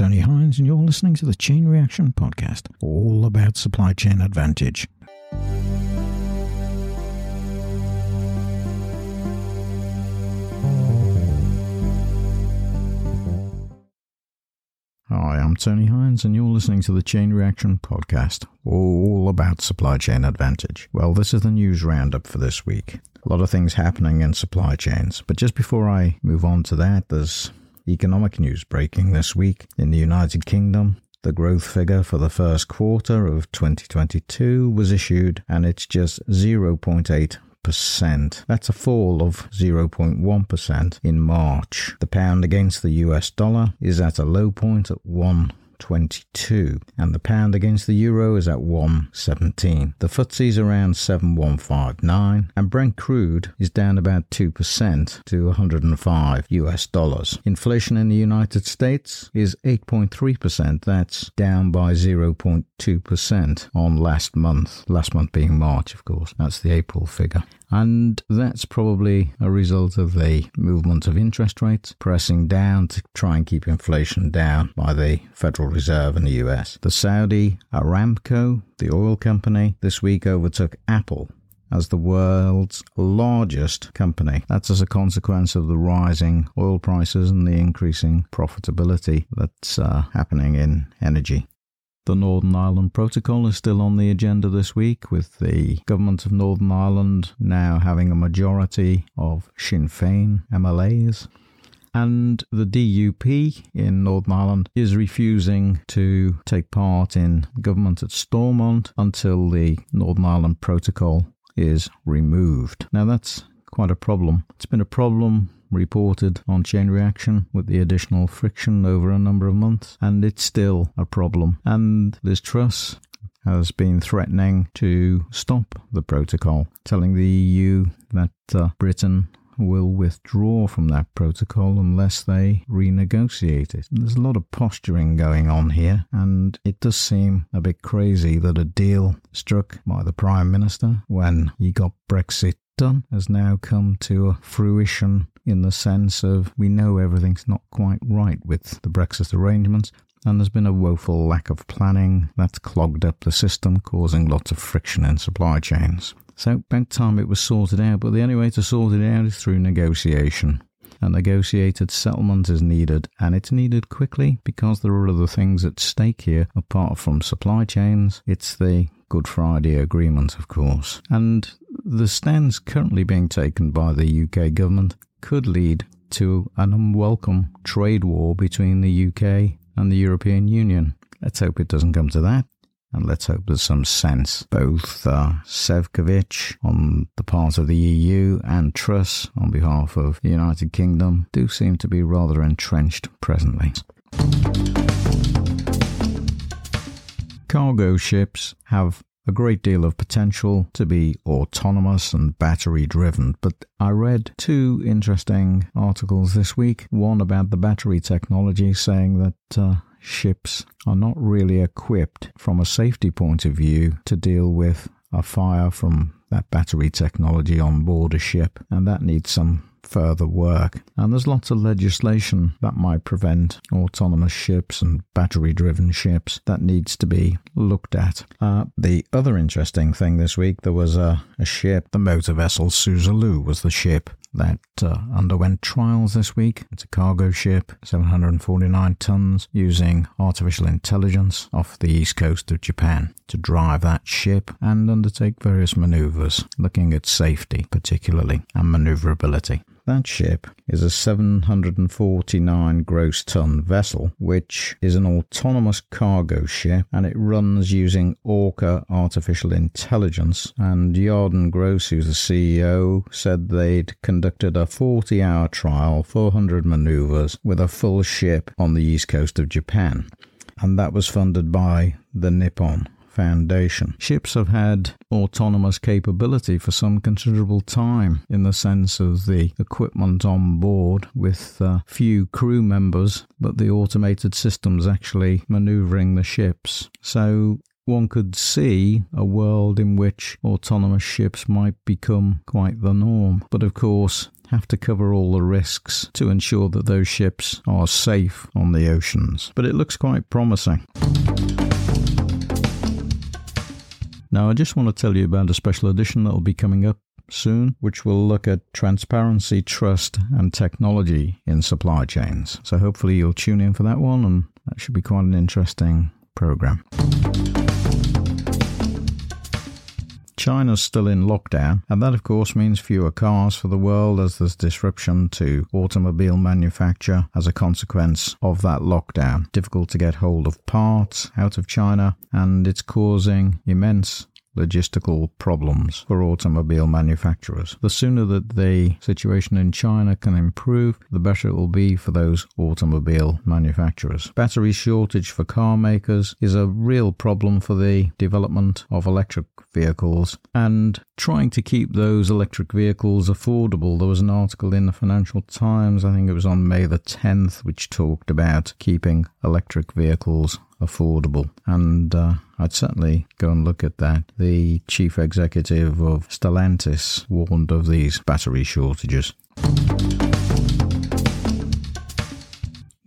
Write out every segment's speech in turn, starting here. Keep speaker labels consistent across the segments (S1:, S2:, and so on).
S1: Tony Hines, and you're listening to the Chain Reaction Podcast, all about supply chain advantage. Hi, I'm Tony Hines, and you're listening to the Chain Reaction Podcast, all about supply chain advantage. Well, this is the news roundup for this week. A lot of things happening in supply chains. But just before I move on to that, there's economic news breaking this week in the United Kingdom. The growth figure for the first quarter of 2022 was issued, and it's just 0.8 percent. That's a fall of 0.1% in March. The pound against the US dollar is at a low point at 1 22 and the pound against the euro is at 117. The FTSE's around 7159 and Brent crude is down about 2% to 105 US dollars. Inflation in the United States is 8.3%. That's down by 0.2% on last month. Last month being March, of course. That's the April figure. And that's probably a result of the movement of interest rates pressing down to try and keep inflation down by the Federal Reserve in the US. The Saudi Aramco, the oil company, this week overtook Apple as the world's largest company. That's as a consequence of the rising oil prices and the increasing profitability that's uh, happening in energy. The Northern Ireland Protocol is still on the agenda this week, with the government of Northern Ireland now having a majority of Sinn Féin MLAs. And the DUP in Northern Ireland is refusing to take part in government at Stormont until the Northern Ireland Protocol is removed. Now, that's quite a problem. It's been a problem reported on chain reaction with the additional friction over a number of months, and it's still a problem. And Liz Truss has been threatening to stop the protocol, telling the EU that uh, Britain will withdraw from that protocol unless they renegotiate it. There's a lot of posturing going on here, and it does seem a bit crazy that a deal struck by the Prime Minister when he got Brexit done has now come to a fruition in the sense of we know everything's not quite right with the Brexit arrangements. And there's been a woeful lack of planning that's clogged up the system, causing lots of friction in supply chains. So, about time it was sorted out, but the only way to sort it out is through negotiation. A negotiated settlement is needed, and it's needed quickly because there are other things at stake here apart from supply chains. It's the Good Friday Agreement, of course. And the stance currently being taken by the UK government could lead to an unwelcome trade war between the UK and the European Union. Let's hope it doesn't come to that. And let's hope there's some sense. Both uh, Šefčovič on the part of the EU and Truss on behalf of the United Kingdom do seem to be rather entrenched presently. Cargo ships have a great deal of potential to be autonomous and battery driven. But I read two interesting articles this week one about the battery technology, saying that. Uh, ships are not really equipped from a safety point of view to deal with a fire from that battery technology on board a ship, and that needs some further work. And there's lots of legislation that might prevent autonomous ships and battery driven ships that needs to be looked at. Uh, the other interesting thing this week, there was a, a ship, the motor vessel Suzalu was the ship that uh, underwent trials this week. It's a cargo ship, 749 tons, using artificial intelligence off the east coast of Japan to drive that ship and undertake various maneuvers, looking at safety particularly and maneuverability. That ship is a 749 gross ton vessel, which is an autonomous cargo ship and it runs using Orca artificial intelligence. And Yarden Gross, who's the CEO, said they'd conducted a 40 hour trial, 400 maneuvers with a full ship on the east coast of Japan. And that was funded by the Nippon Foundation. Ships have had autonomous capability for some considerable time in the sense of the equipment on board with uh, few crew members, but the automated systems actually maneuvering the ships. So one could see a world in which autonomous ships might become quite the norm. But of course, have to cover all the risks to ensure that those ships are safe on the oceans. But it looks quite promising. Now, I just want to tell you about a special edition that will be coming up soon, which will look at transparency, trust, and technology in supply chains. So, hopefully, you'll tune in for that one, and that should be quite an interesting program. China's still in lockdown, and that of course means fewer cars for the world as there's disruption to automobile manufacture as a consequence of that lockdown. Difficult to get hold of parts out of China, and it's causing immense logistical problems for automobile manufacturers. The sooner that the situation in China can improve, the better it will be for those automobile manufacturers. Battery shortage for car makers is a real problem for the development of electric vehicles and trying to keep those electric vehicles affordable. There was an article in the Financial Times, I think it was on May the 10th, which talked about keeping electric vehicles affordable. And uh, I'd certainly go and look at that. The chief executive of Stellantis warned of these battery shortages.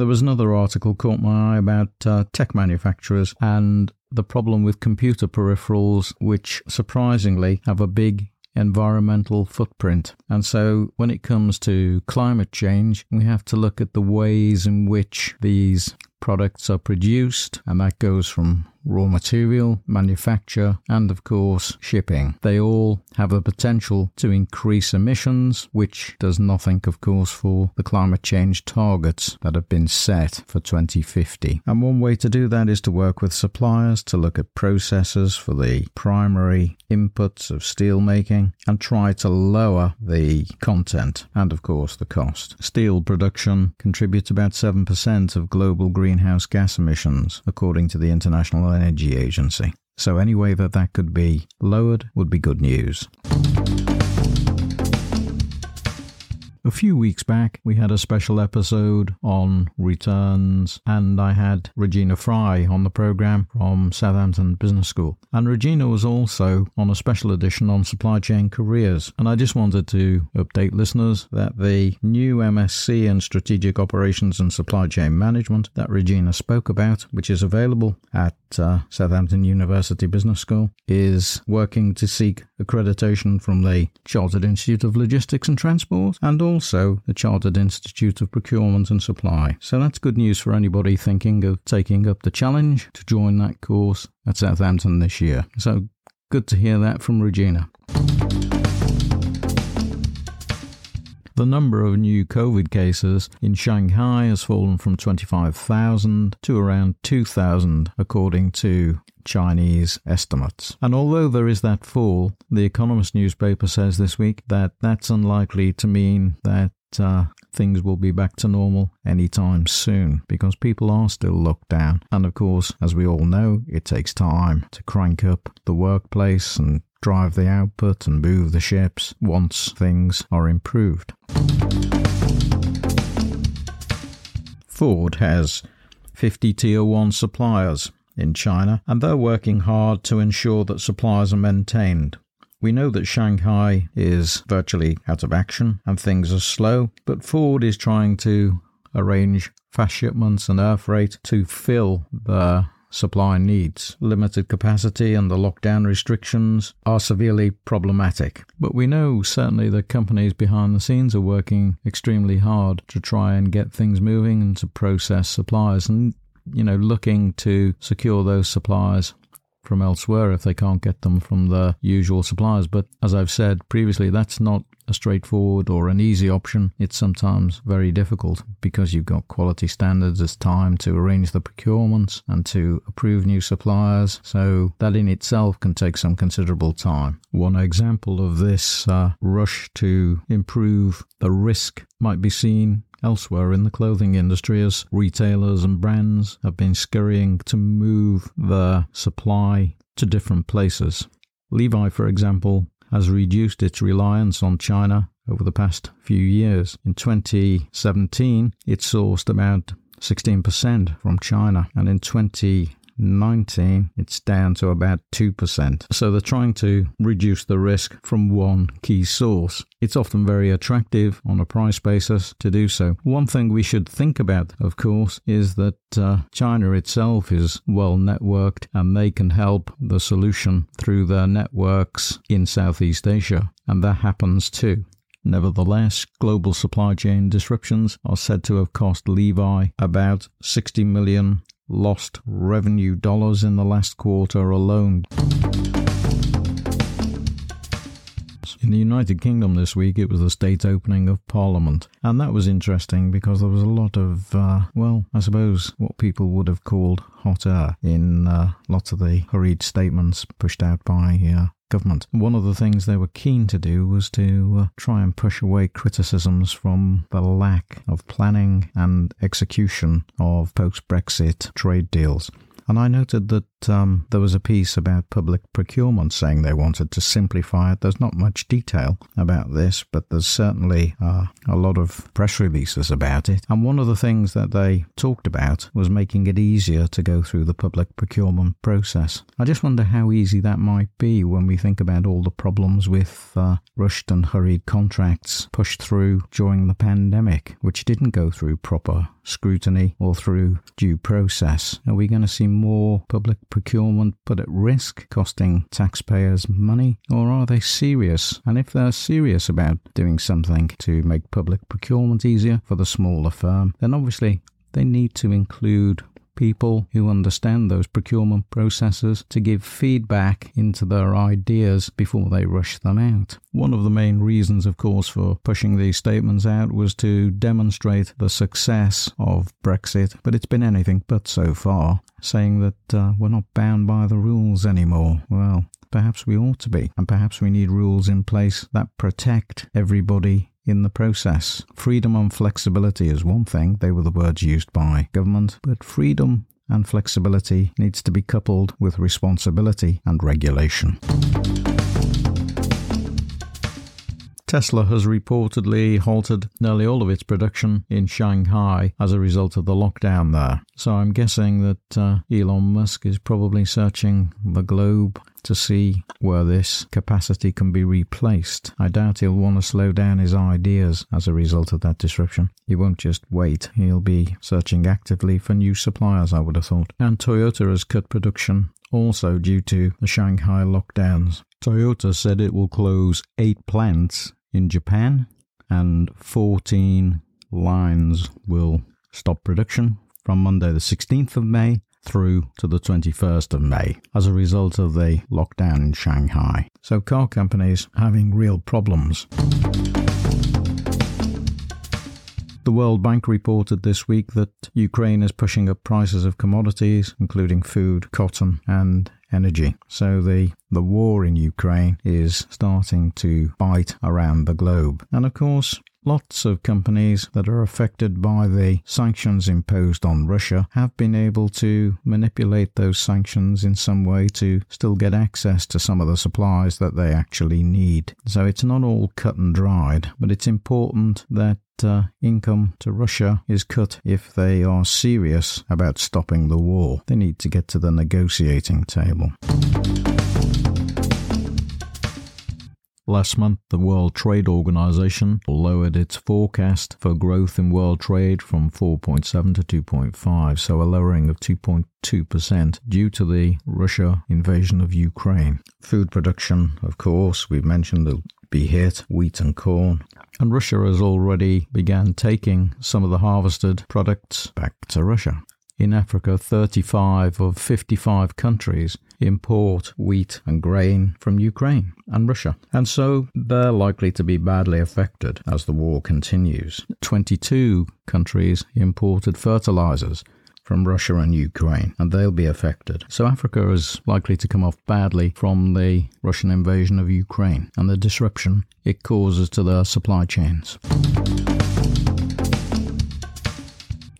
S1: There was another article caught my eye about uh, tech manufacturers and the problem with computer peripherals, which surprisingly have a big environmental footprint. And so when it comes to climate change, we have to look at the ways in which these products are produced, and that goes from raw material, manufacture, and of course shipping. They all have the potential to increase emissions, which does nothing, of course, for the climate change targets that have been set for 2050. And one way to do that is to work with suppliers to look at processes for the primary inputs of steel making and try to lower the content and, of course, the cost. Steel production contributes about 7% of global greenhouse gas emissions, according to the International Energy Agency. So, any way that that could be lowered would be good news. A few weeks back, we had a special episode on returns, and I had Regina Frei on the program from Southampton Business School. And Regina was also on a special edition on supply chain careers. And I just wanted to update listeners that the new MSc in Strategic Operations and Supply Chain Management that Regina spoke about, which is available at uh, Southampton University Business School, is working to seek accreditation from the Chartered Institute of Logistics and Transport and also the Chartered Institute of Procurement and Supply. So that's good news for anybody thinking of taking up the challenge to join that course at Southampton this year. So good to hear that from Regina. The number of new COVID cases in Shanghai has fallen from 25,000 to around 2,000, according to Chinese estimates. And although there is that fall, the Economist newspaper says this week that that's unlikely to mean that uh, things will be back to normal anytime soon because people are still locked down. And of course, as we all know, it takes time to crank up the workplace and drive the output and move the ships once things are improved. Ford has 50 tier 1 suppliers in China, and they're working hard to ensure that supplies are maintained. We know that Shanghai is virtually out of action and things are slow, but Ford is trying to arrange fast shipments and air freight to fill the supply needs. Limited capacity and the lockdown restrictions are severely problematic. But we know certainly the companies behind the scenes are working extremely hard to try and get things moving and to process supplies and you know looking to secure those supplies from elsewhere if they can't get them from the usual suppliers. But as I've said previously, that's not a straightforward or an easy option. It's sometimes very difficult because you've got quality standards, it's time to arrange the procurements and to approve new suppliers. So that in itself can take some considerable time. One example of this uh, rush to improve the risk might be seen elsewhere in the clothing industry as retailers and brands have been scurrying to move their supply to different places. Levi, for example, has reduced its reliance on China over the past few years. In 2017, it sourced about 16% from China, and in 2019, 2019, it's down to about 2%. So they're trying to reduce the risk from one key source. It's often very attractive on a price basis to do so. One thing we should think about, of course, is that uh, China itself is well networked and they can help the solution through their networks in Southeast Asia. And that happens too. Nevertheless, global supply chain disruptions are said to have cost Levi about 60 million lost revenue dollars in the last quarter alone. In the United Kingdom this week, it was the state opening of Parliament. And that was interesting because there was a lot of, uh, well, I suppose what people would have called hot air in uh, lots of the hurried statements pushed out by uh, government. One of the things they were keen to do was to uh, try and push away criticisms from the lack of planning and execution of post Brexit trade deals. And I noted that um, there was a piece about public procurement saying they wanted to simplify it. There's not much detail about this, but there's certainly uh, a lot of press releases about it. And one of the things that they talked about was making it easier to go through the public procurement process. I just wonder how easy that might be when we think about all the problems with uh, rushed and hurried contracts pushed through during the pandemic, which didn't go through proper scrutiny or through due process? Are we going to see more public procurement put at risk, costing taxpayers money? Or are they serious? And if they're serious about doing something to make public procurement easier for the smaller firm, then obviously they need to include people who understand those procurement processes to give feedback into their ideas before they rush them out. One of the main reasons, of course, for pushing these statements out was to demonstrate the success of Brexit, but it's been anything but so far, saying that uh, we're not bound by the rules anymore. Well, perhaps we ought to be, and perhaps we need rules in place that protect everybody in the process. Freedom and flexibility is one thing, they were the words used by government, but freedom and flexibility needs to be coupled with responsibility and regulation. Tesla has reportedly halted nearly all of its production in Shanghai as a result of the lockdown there. So I'm guessing that uh, Elon Musk is probably searching the globe to see where this capacity can be replaced. I doubt he'll want to slow down his ideas as a result of that disruption. He won't just wait, he'll be searching actively for new suppliers, I would have thought. And Toyota has cut production also due to the Shanghai lockdowns. Toyota said it will close eight plants in Japan, and 14 lines will stop production from Monday, the 16th of May through to the 21st of May as a result of the lockdown in Shanghai. So, car companies having real problems. The World Bank reported this week that Ukraine is pushing up prices of commodities, including food, cotton, and energy. So the, the war in Ukraine is starting to bite around the globe. And of course, Lots of companies that are affected by the sanctions imposed on Russia have been able to manipulate those sanctions in some way to still get access to some of the supplies that they actually need. So it's not all cut and dried, but it's important that uh, income to Russia is cut if they are serious about stopping the war. They need to get to the negotiating table. Last month, the World Trade Organization lowered its forecast for growth in world trade from 4.7 to 2.5, so a lowering of 2.2% due to the Russia invasion of Ukraine. Food production, of course, we've mentioned will be hit, wheat and corn. And Russia has already began taking some of the harvested products back to Russia. In Africa, 35 of 55 countries import wheat and grain from Ukraine and Russia. And so they're likely to be badly affected as the war continues. 22 countries imported fertilizers from Russia and Ukraine, and they'll be affected. So Africa is likely to come off badly from the Russian invasion of Ukraine and the disruption it causes to their supply chains.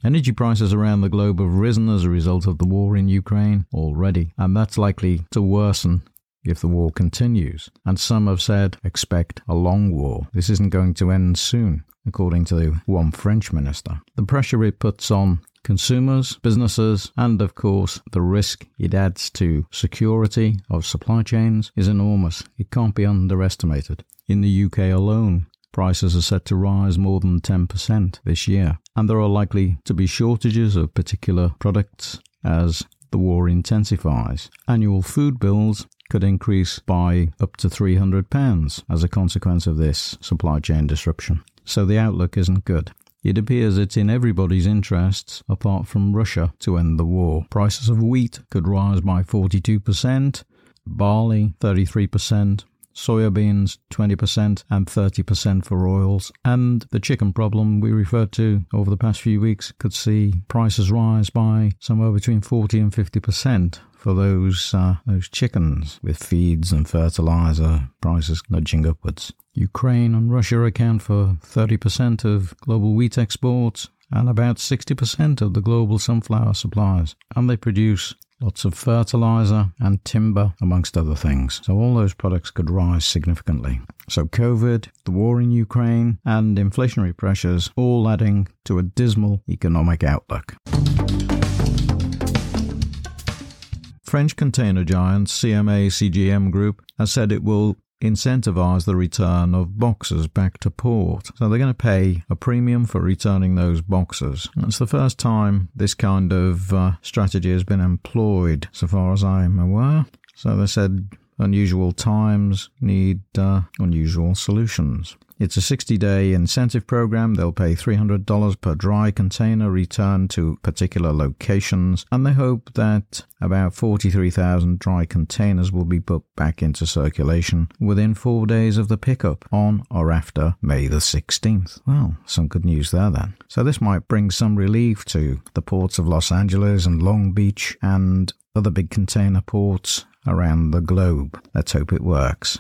S1: Energy prices around the globe have risen as a result of the war in Ukraine already, and that's likely to worsen if the war continues. And some have said expect a long war. This isn't going to end soon, according to one French minister. The pressure it puts on consumers, businesses, and of course the risk it adds to security of supply chains is enormous. It can't be underestimated. In the UK alone, prices are set to rise more than 10% this year, and there are likely to be shortages of particular products as the war intensifies. Annual food bills could increase by up to £300 as a consequence of this supply chain disruption. So the outlook isn't good. It appears it's in everybody's interests, apart from Russia, to end the war. Prices of wheat could rise by 42%, barley 33%, soybeans 20% and 30% for oils. And the chicken problem we referred to over the past few weeks could see prices rise by somewhere between 40 and 50% for those uh, those chickens with feeds and fertilizer prices nudging upwards. Ukraine and Russia account for 30% of global wheat exports and about 60% of the global sunflower supplies, and they produce lots of fertilizer and timber, amongst other things. So all those products could rise significantly. So COVID, the war in Ukraine, and inflationary pressures all adding to a dismal economic outlook. French container giant CMA CGM Group has said it will incentivize the return of boxes back to port. So they're going to pay a premium for returning those boxes. It's the first time this kind of uh, strategy has been employed, so far as I'm aware. So they said unusual times need uh, unusual solutions. It's a 60 day incentive program. They'll pay $300 per dry container returned to particular locations, and they hope that about 43,000 dry containers will be put back into circulation within four days of the pickup on or after May the 16th. Well, some good news there then. So this might bring some relief to the ports of Los Angeles and Long Beach and other big container ports around the globe. Let's hope it works.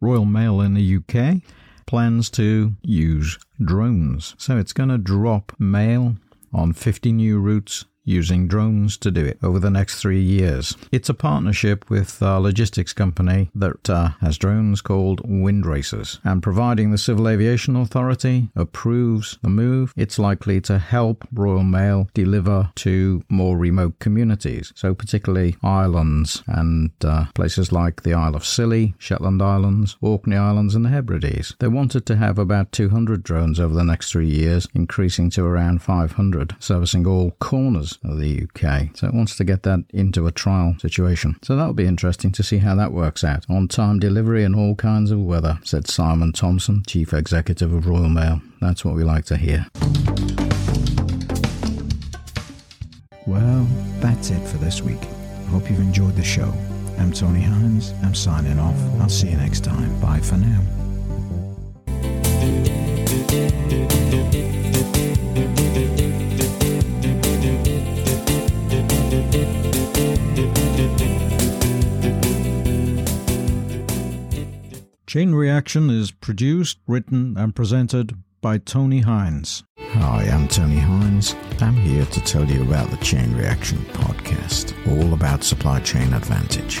S1: Royal Mail in the UK plans to use drones. So it's going to drop mail on 50 new routes using drones to do it over the next three years. It's a partnership with a logistics company that uh, has drones called Windracers, and providing the Civil Aviation Authority approves the move, it's likely to help Royal Mail deliver to more remote communities, so particularly islands and uh, places like the Isle of Scilly, Shetland Islands, Orkney Islands, and the Hebrides. They wanted to have about 200 drones over the next three years, increasing to around 500, servicing all corners of the UK. So it wants to get that into a trial situation. So that'll be interesting to see how that works out. On time delivery in all kinds of weather, said Simon Thompson, Chief Executive of Royal Mail. That's what we like to hear. Well, that's it for this week. Hope you've enjoyed the show. I'm Tony Hines. I'm signing off. I'll see you next time. Bye for now. Chain Reaction is produced, written, and presented by Tony Hines. Hi, I'm Tony Hines. I'm here to tell you about the Chain Reaction podcast, all about supply chain advantage.